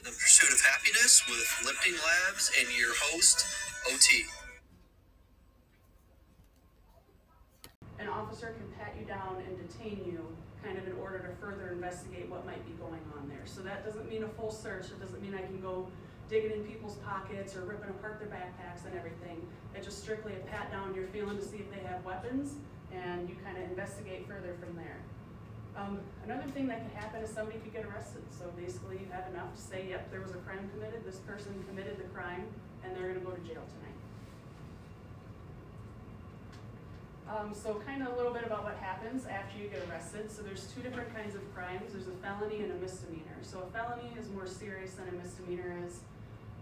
the pursuit of happiness with Lifting Labs and your host, OT. An officer can pat you down and detain you kind of in order to further investigate what might be going on there. So that doesn't mean a full search, it doesn't mean I can go digging in people's pockets or ripping apart their backpacks and everything. It's just strictly a pat down, you're feeling to see if they have weapons, and you kind of investigate further from there. Um, another thing that could happen is somebody could get arrested. So basically, you have enough to say, yep, there was a crime committed, this person committed the crime, and they're gonna go to jail tonight. Um, so kind of a little bit about what happens after you get arrested. So there's two different kinds of crimes. There's a felony and a misdemeanor. So a felony is more serious than a misdemeanor is.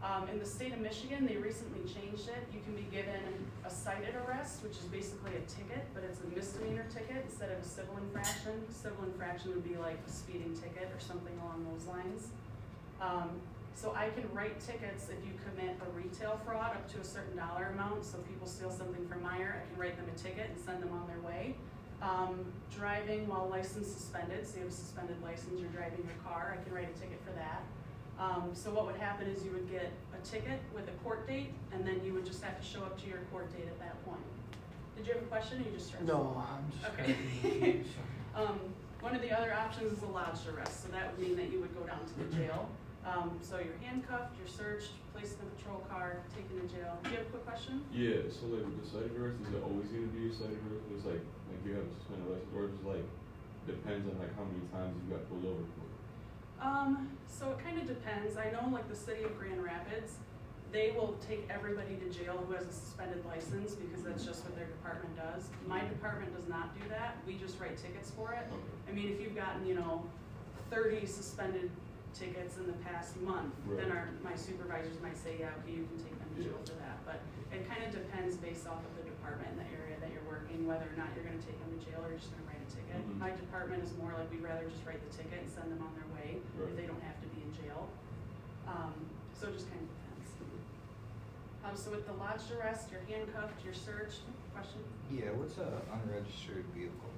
Um, in the state of Michigan, they recently changed it. You can be given a cited arrest, which is basically a ticket, but it's a misdemeanor ticket instead of a civil infraction. Civil infraction would be like a speeding ticket or something along those lines. Um, so I can write tickets if you commit a retail fraud up to a certain dollar amount. So if people steal something from Meijer, I can write them a ticket and send them on their way. Um, driving while license suspended, so you have a suspended license, you're driving your car, I can write a ticket for that. Um, so what would happen is you would get a ticket with a court date, and then you would just have to show up to your court date at that point. Did you have a question, or you just stretching? No, I'm just. Okay. Um, one of the other options is a lodged arrest, so that would mean that you would go down to the jail. Um, so you're handcuffed, you're searched, placed in a patrol car, taken to jail. Do you have a quick question? Yeah, so like with the cited arrest, is it always gonna be a cited arrest? It's like, like you have a suspended license, or it's like, depends on like how many times you got pulled over for? Um, so it kind of depends. I know like the city of Grand Rapids, they will take everybody to jail who has a suspended license because that's just what their department does. My department does not do that. We just write tickets for it. I mean, if you've gotten, you know, thirty suspended tickets in the past month, then our, my supervisors might say, yeah, okay, you can take them to jail for that. But it kind of depends based off of the department and the area that you're working, whether or not you're gonna take them to jail or you're just gonna write a ticket. Mhm. My department is more like, we'd rather just write the ticket and send them on their way if Right. they don't have to be in jail. Um, so it just kind of depends. Um, so with the lodged arrest, you're handcuffed, you're searched, question? Yeah, what's a unregistered vehicle?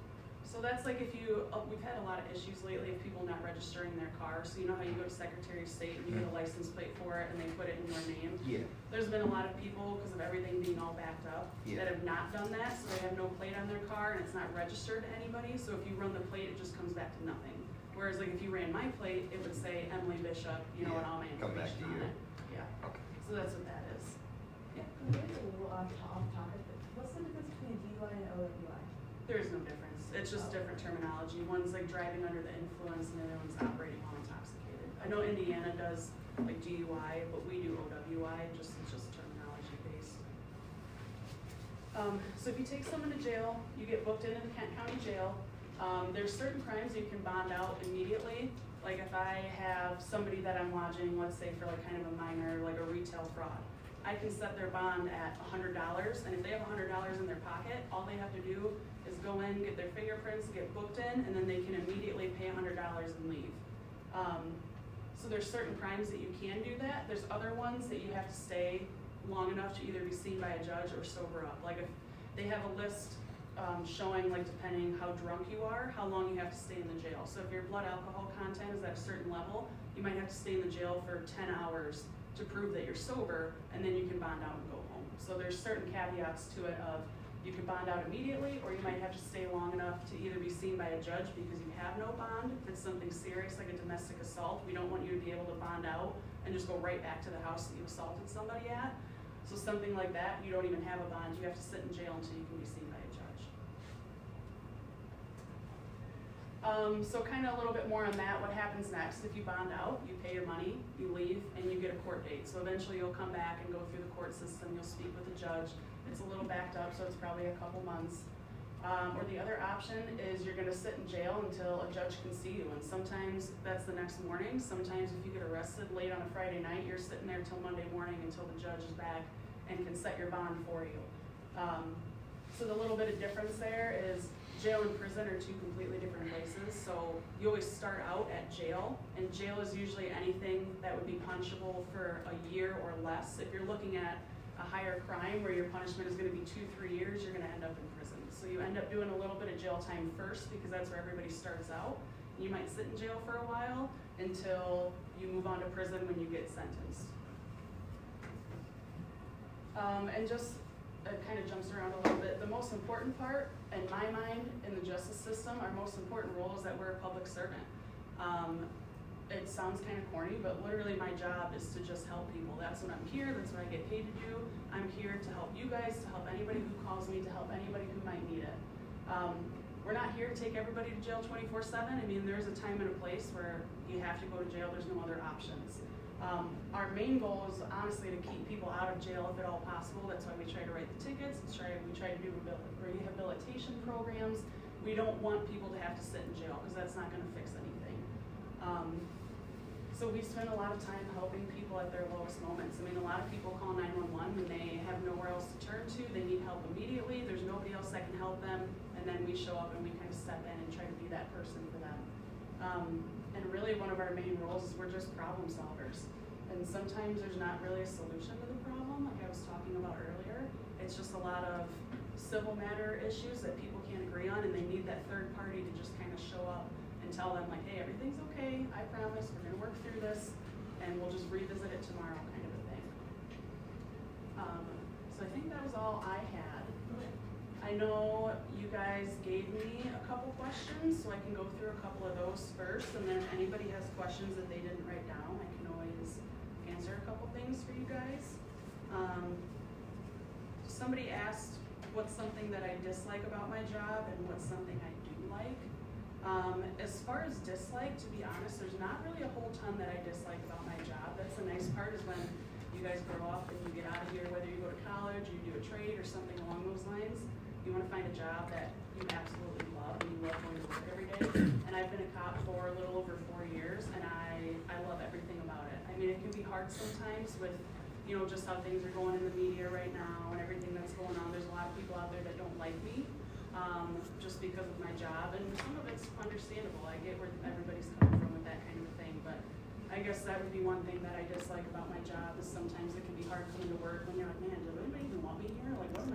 So that's like if you, uh, we've had a lot of issues lately of people not registering their car. So you know how you go to Secretary of State and you get a license plate for it and they put it in your name? Yeah, There's been a lot of people, because of everything being all backed up, Yeah. that have not done that, so they have no plate on their car and it's not registered to anybody, so if you run the plate, it just comes back to nothing. Whereas like if you ran my plate, it would say Emily Bishop, you know, and all my Yeah, come back to on you. it. Yeah, okay. so that's what that is. Yeah, Maybe a little off, off topic, but what's the difference between a DUI and OWI? There is no difference, it's just different terminology, one's like driving under the influence and the other one's operating while intoxicated. I know Indiana does like DUI, but we do OWI, just, it's just terminology based. Um, so if you take someone to jail, you get booked into the Kent County Jail. Um, there's certain crimes you can bond out immediately. Like if I have somebody that I'm lodging, let's say for like kind of a minor, like a retail fraud. I can set their bond at hundred dollars, and if they have hundred dollars in their pocket, all they have to do is go in, get their fingerprints, get booked in, and then they can immediately pay hundred dollars and leave. Um, so there's certain crimes that you can do that. There's other ones that you have to stay long enough to either be seen by a judge or sober up. Like if they have a list um, showing, like depending how drunk you are, how long you have to stay in the jail. So if your blood alcohol content is at a certain level, you might have to stay in the jail for ten hours to prove that you're sober, and then you can bond out and go home. So there's certain caveats to it of you can bond out immediately, or you might have to stay long enough to either be seen by a judge because you have no bond. If it's something serious like a domestic assault, we don't want you to be able to bond out and just go right back to the house that you assaulted somebody at. So something like that, you don't even have a bond, you have to sit in jail until you can be seen by a judge. Um, so kind of a little bit more on that, what happens next, if you bond out, you pay your money, you leave, and you get a court date. So eventually you'll come back and go through the court system, you'll speak with the judge, it's a little backed up, so it's probably a couple months. Um, or the other option is you're gonna sit in jail until a judge can see you, and sometimes that's the next morning, sometimes if you get arrested late on a Friday night, you're sitting there till Monday morning until the judge is back and can set your bond for you. Um, so the little bit of difference there is jail and prison are two completely different places, so you always start out at jail, and jail is usually anything that would be punishable for a year or less. If you're looking at a higher crime where your punishment is gonna be two, three years, you're gonna end up in prison. So you end up doing a little bit of jail time first, because that's where everybody starts out, You might sit in jail for a while until you move on to prison when you get sentenced. Um, and just, it kind of jumps around a little bit, the most important part, in my mind, in the justice system, our most important role is that we're a public servant. Um, it sounds kind of corny, but literally my job is to just help people. That's what I'm here, that's what I get paid to do. I'm here to help you guys, to help anybody who calls me, to help anybody who might need it. Um, we're not here to take everybody to jail twenty-four seven. I mean, there's a time and a place where you have to go to jail, there's no other options. Um, our main goal is honestly to keep people out of jail if at all possible. That's why we try to write the tickets, try, we try to do rehabilitation programs. We don't want people to have to sit in jail, because that's not gonna fix anything. Um, so we spend a lot of time helping people at their lowest moments. I mean, a lot of people call nine-one-one when they have nowhere else to turn to, they need help immediately, there's nobody else that can help them, and then we show up and we kind of step in and try to be that person for them. Um, and really, one of our main roles is we're just problem solvers. And sometimes there's not really a solution to the problem, like I was talking about earlier. It's just a lot of civil matter issues that people can't agree on, and they need that third party to just kind of show up and tell them like, hey, everything's okay, I promise, we're gonna work through this, and we'll just revisit it tomorrow, kind of a thing. Um, so I think that was all I had. I know you guys gave me a couple questions, so I can go through a couple of those first, and then if anybody has questions that they didn't write down, I can always answer a couple things for you guys. Um, somebody asked what's something that I dislike about my job and what's something I do like. Um, as far as dislike, to be honest, there's not really a whole ton that I dislike about my job. That's the nice part is when you guys grow up and you get out of here, whether you go to college or you do a trade or something along those lines, you wanna find a job that you absolutely love and you love going to work every day. And I've been a cop for a little over four years and I, I love everything about it. I mean, it can be hard sometimes with, you know, just how things are going in the media right now and everything that's going on. There's a lot of people out there that don't like me, um, just because of my job, and some of it's understandable. I get where everybody's coming from with that kind of thing, but I guess that would be one thing that I dislike about my job is sometimes it can be hard coming to work when you're like, man, does anybody even want me here? Like, what am I